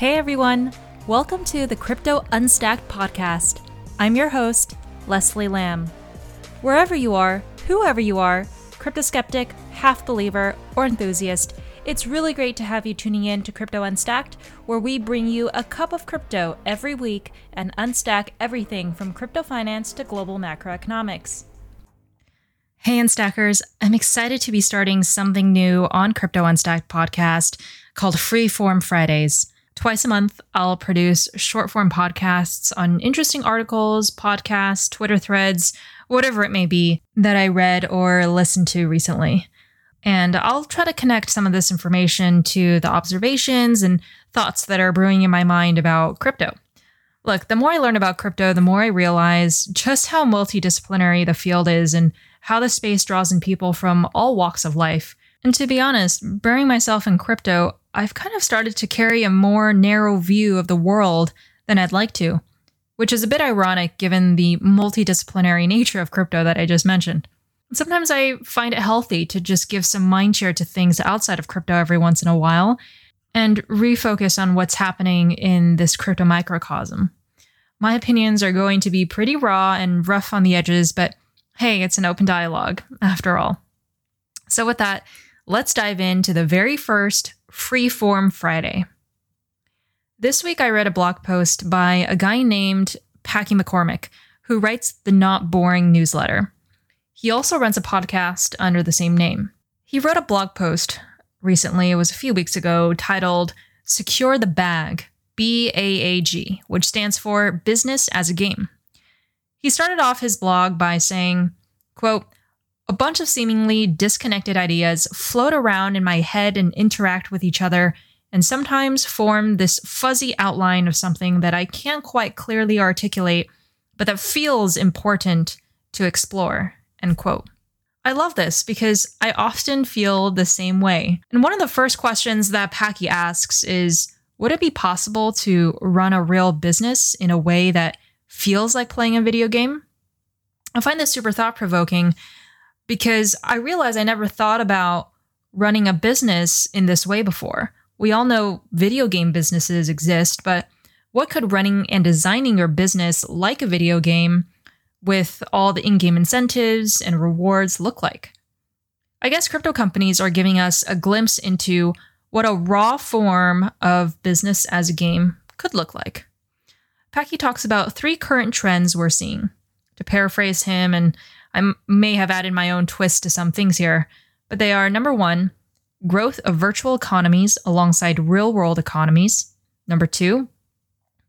Hey everyone, welcome to the Crypto Unstacked podcast. I'm your host, Leslie Lamb. Wherever you are, whoever you are, crypto skeptic, half believer, or enthusiast, it's really great to have you tuning in to Crypto Unstacked, where we bring you a cup of crypto every week and unstack everything from crypto finance to global macroeconomics. Hey, Unstackers, I'm excited to be starting something new on Crypto Unstacked podcast called Freeform Fridays. Twice a month, I'll produce short form podcasts on interesting articles, podcasts, Twitter threads, whatever it may be that I read or listened to recently. And I'll try to connect some of this information to the observations and thoughts that are brewing in my mind about crypto. Look, the more I learn about crypto, the more I realize just how multidisciplinary the field is and how the space draws in people from all walks of life. And to be honest, burying myself in crypto, I've kind of started to carry a more narrow view of the world than I'd like to, which is a bit ironic given the multidisciplinary nature of crypto that I just mentioned. Sometimes I find it healthy to just give some mind share to things outside of crypto every once in a while and refocus on what's happening in this crypto microcosm. My opinions are going to be pretty raw and rough on the edges, but hey, it's an open dialogue after all. So, with that, let's dive into the very first Freeform Friday. This week, I read a blog post by a guy named Packy McCormick, who writes the Not Boring newsletter. He also runs a podcast under the same name. He wrote a blog post recently, it was a few weeks ago, titled Secure the Bag, B A A G, which stands for Business as a Game. He started off his blog by saying, quote, a bunch of seemingly disconnected ideas float around in my head and interact with each other, and sometimes form this fuzzy outline of something that I can't quite clearly articulate, but that feels important to explore. End quote. I love this because I often feel the same way. And one of the first questions that Packy asks is Would it be possible to run a real business in a way that feels like playing a video game? I find this super thought provoking because I realize I never thought about running a business in this way before. We all know video game businesses exist, but what could running and designing your business like a video game with all the in game incentives and rewards look like? I guess crypto companies are giving us a glimpse into what a raw form of business as a game could look like. Packy talks about three current trends we're seeing. To paraphrase him, and I may have added my own twist to some things here, but they are number one, growth of virtual economies alongside real world economies. Number two,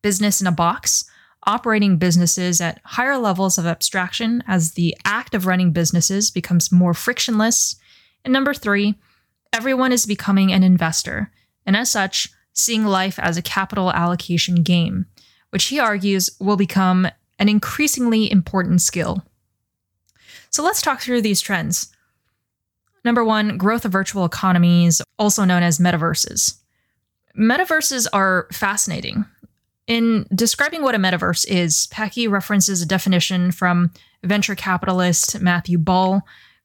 business in a box, operating businesses at higher levels of abstraction as the act of running businesses becomes more frictionless. And number three, everyone is becoming an investor, and as such, seeing life as a capital allocation game, which he argues will become an increasingly important skill so let's talk through these trends. Number one, growth of virtual economies, also known as metaverses. Metaverses are fascinating. In describing what a metaverse is, Packy references a definition from venture capitalist Matthew Ball,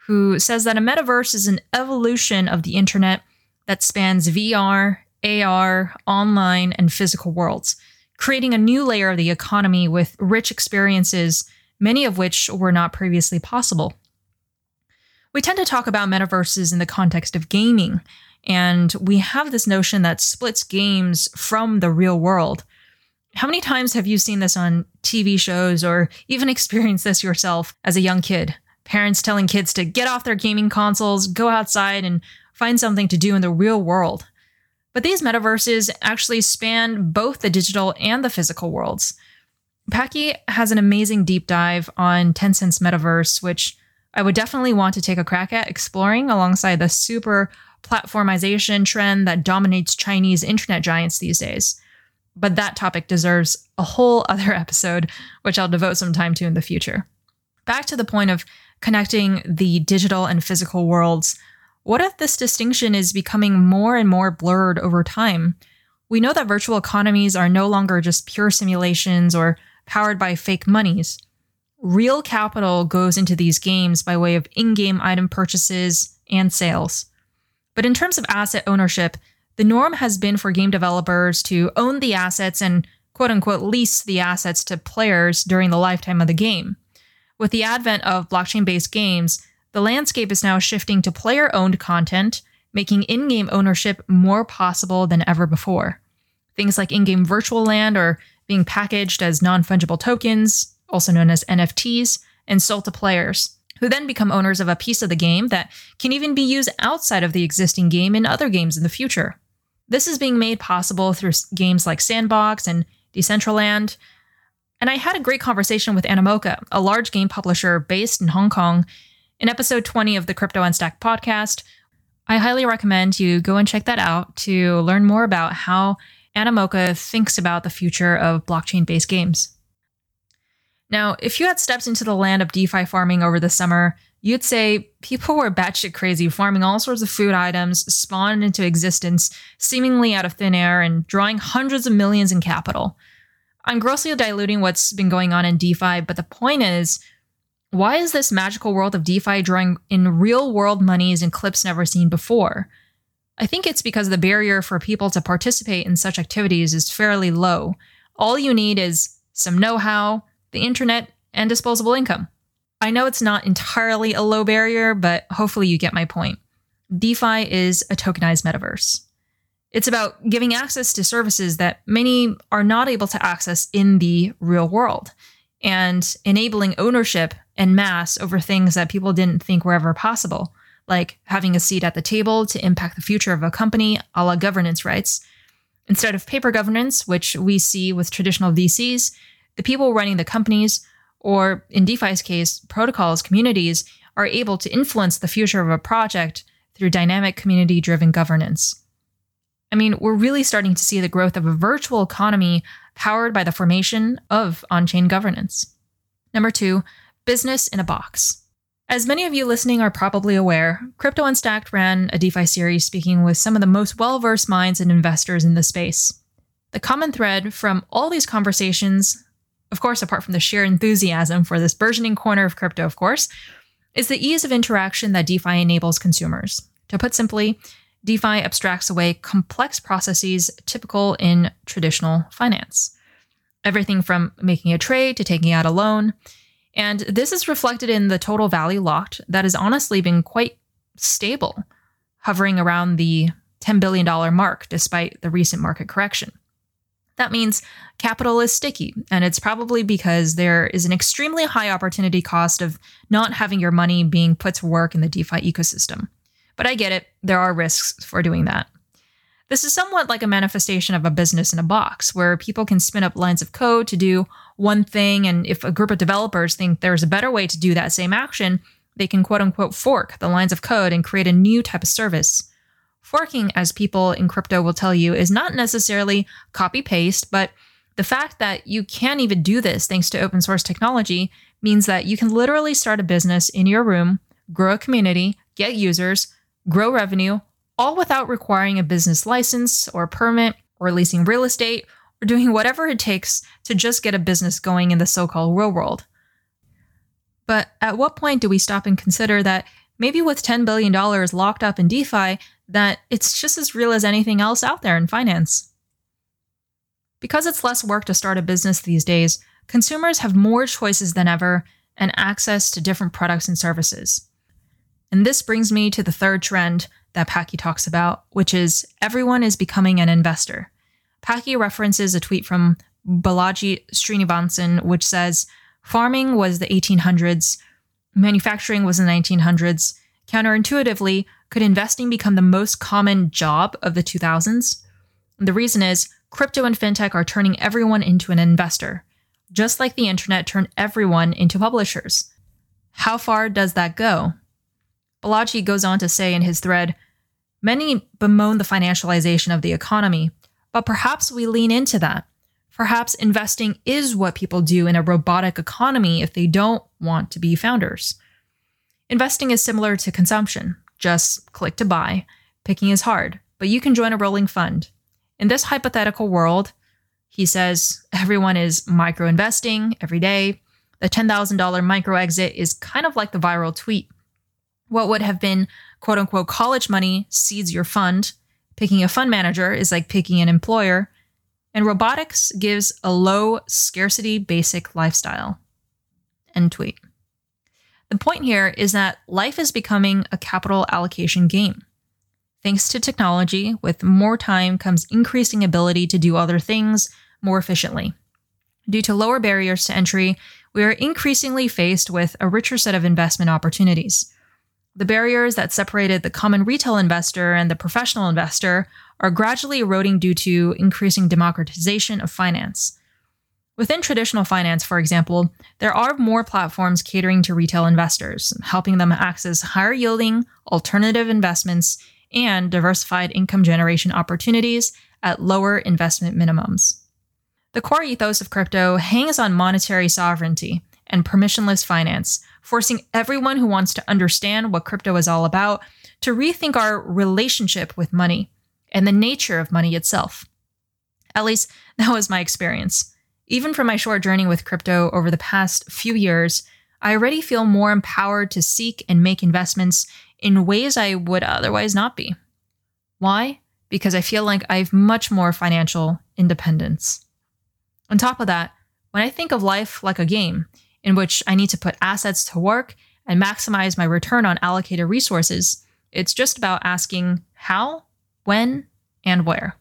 who says that a metaverse is an evolution of the internet that spans VR, AR, online, and physical worlds, creating a new layer of the economy with rich experiences many of which were not previously possible. We tend to talk about metaverses in the context of gaming, and we have this notion that splits games from the real world. How many times have you seen this on TV shows or even experienced this yourself as a young kid? Parents telling kids to get off their gaming consoles, go outside, and find something to do in the real world. But these metaverses actually span both the digital and the physical worlds. Packy has an amazing deep dive on Tencent's metaverse, which I would definitely want to take a crack at exploring alongside the super platformization trend that dominates Chinese internet giants these days. But that topic deserves a whole other episode, which I'll devote some time to in the future. Back to the point of connecting the digital and physical worlds, what if this distinction is becoming more and more blurred over time? We know that virtual economies are no longer just pure simulations or powered by fake monies. Real capital goes into these games by way of in game item purchases and sales. But in terms of asset ownership, the norm has been for game developers to own the assets and quote unquote lease the assets to players during the lifetime of the game. With the advent of blockchain based games, the landscape is now shifting to player owned content, making in game ownership more possible than ever before. Things like in game virtual land are being packaged as non fungible tokens, also known as NFTs, and sold to players, who then become owners of a piece of the game that can even be used outside of the existing game in other games in the future. This is being made possible through games like Sandbox and Decentraland. And I had a great conversation with Animoca, a large game publisher based in Hong Kong, in episode 20 of the Crypto Unstacked podcast. I highly recommend you go and check that out to learn more about how Animoca thinks about the future of blockchain based games. Now, if you had stepped into the land of DeFi farming over the summer, you'd say people were batshit crazy, farming all sorts of food items spawned into existence seemingly out of thin air and drawing hundreds of millions in capital. I'm grossly diluting what's been going on in DeFi, but the point is, why is this magical world of DeFi drawing in real world monies and clips never seen before? I think it's because the barrier for people to participate in such activities is fairly low. All you need is some know how, the internet, and disposable income. I know it's not entirely a low barrier, but hopefully you get my point. DeFi is a tokenized metaverse. It's about giving access to services that many are not able to access in the real world and enabling ownership and mass over things that people didn't think were ever possible, like having a seat at the table to impact the future of a company a la governance rights. Instead of paper governance, which we see with traditional VCs, the people running the companies, or in DeFi's case, protocols, communities, are able to influence the future of a project through dynamic community driven governance. I mean, we're really starting to see the growth of a virtual economy powered by the formation of on chain governance. Number two, business in a box. As many of you listening are probably aware, Crypto Unstacked ran a DeFi series speaking with some of the most well versed minds and investors in the space. The common thread from all these conversations of course, apart from the sheer enthusiasm for this burgeoning corner of crypto, of course, is the ease of interaction that DeFi enables consumers. To put simply, DeFi abstracts away complex processes typical in traditional finance. Everything from making a trade to taking out a loan. And this is reflected in the total value locked that has honestly been quite stable, hovering around the $10 billion mark despite the recent market correction. That means capital is sticky, and it's probably because there is an extremely high opportunity cost of not having your money being put to work in the DeFi ecosystem. But I get it, there are risks for doing that. This is somewhat like a manifestation of a business in a box, where people can spin up lines of code to do one thing, and if a group of developers think there's a better way to do that same action, they can quote unquote fork the lines of code and create a new type of service. Forking, as people in crypto will tell you, is not necessarily copy paste, but the fact that you can even do this thanks to open source technology means that you can literally start a business in your room, grow a community, get users, grow revenue, all without requiring a business license or permit or leasing real estate or doing whatever it takes to just get a business going in the so called real world. But at what point do we stop and consider that maybe with $10 billion locked up in DeFi, that it's just as real as anything else out there in finance. Because it's less work to start a business these days, consumers have more choices than ever and access to different products and services. And this brings me to the third trend that Packy talks about, which is everyone is becoming an investor. Packy references a tweet from Balaji Srinivasan, which says, Farming was the 1800s, manufacturing was the 1900s. Counterintuitively, could investing become the most common job of the 2000s? The reason is crypto and fintech are turning everyone into an investor, just like the internet turned everyone into publishers. How far does that go? Balaji goes on to say in his thread Many bemoan the financialization of the economy, but perhaps we lean into that. Perhaps investing is what people do in a robotic economy if they don't want to be founders. Investing is similar to consumption. Just click to buy. Picking is hard, but you can join a rolling fund. In this hypothetical world, he says everyone is micro investing every day. The $10,000 micro exit is kind of like the viral tweet. What would have been quote unquote college money seeds your fund, Picking a fund manager is like picking an employer. And robotics gives a low scarcity basic lifestyle. End tweet. The point here is that life is becoming a capital allocation game. Thanks to technology, with more time comes increasing ability to do other things more efficiently. Due to lower barriers to entry, we are increasingly faced with a richer set of investment opportunities. The barriers that separated the common retail investor and the professional investor are gradually eroding due to increasing democratization of finance. Within traditional finance, for example, there are more platforms catering to retail investors, helping them access higher yielding, alternative investments, and diversified income generation opportunities at lower investment minimums. The core ethos of crypto hangs on monetary sovereignty and permissionless finance, forcing everyone who wants to understand what crypto is all about to rethink our relationship with money and the nature of money itself. At least, that was my experience. Even from my short journey with crypto over the past few years, I already feel more empowered to seek and make investments in ways I would otherwise not be. Why? Because I feel like I have much more financial independence. On top of that, when I think of life like a game in which I need to put assets to work and maximize my return on allocated resources, it's just about asking how, when, and where.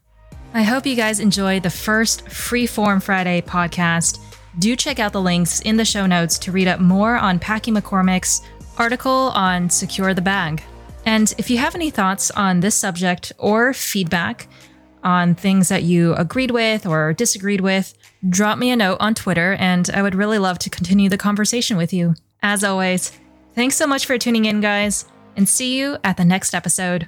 I hope you guys enjoyed the first Freeform Friday podcast. Do check out the links in the show notes to read up more on Packy McCormick's article on Secure the Bag. And if you have any thoughts on this subject or feedback on things that you agreed with or disagreed with, drop me a note on Twitter and I would really love to continue the conversation with you. As always, thanks so much for tuning in, guys, and see you at the next episode.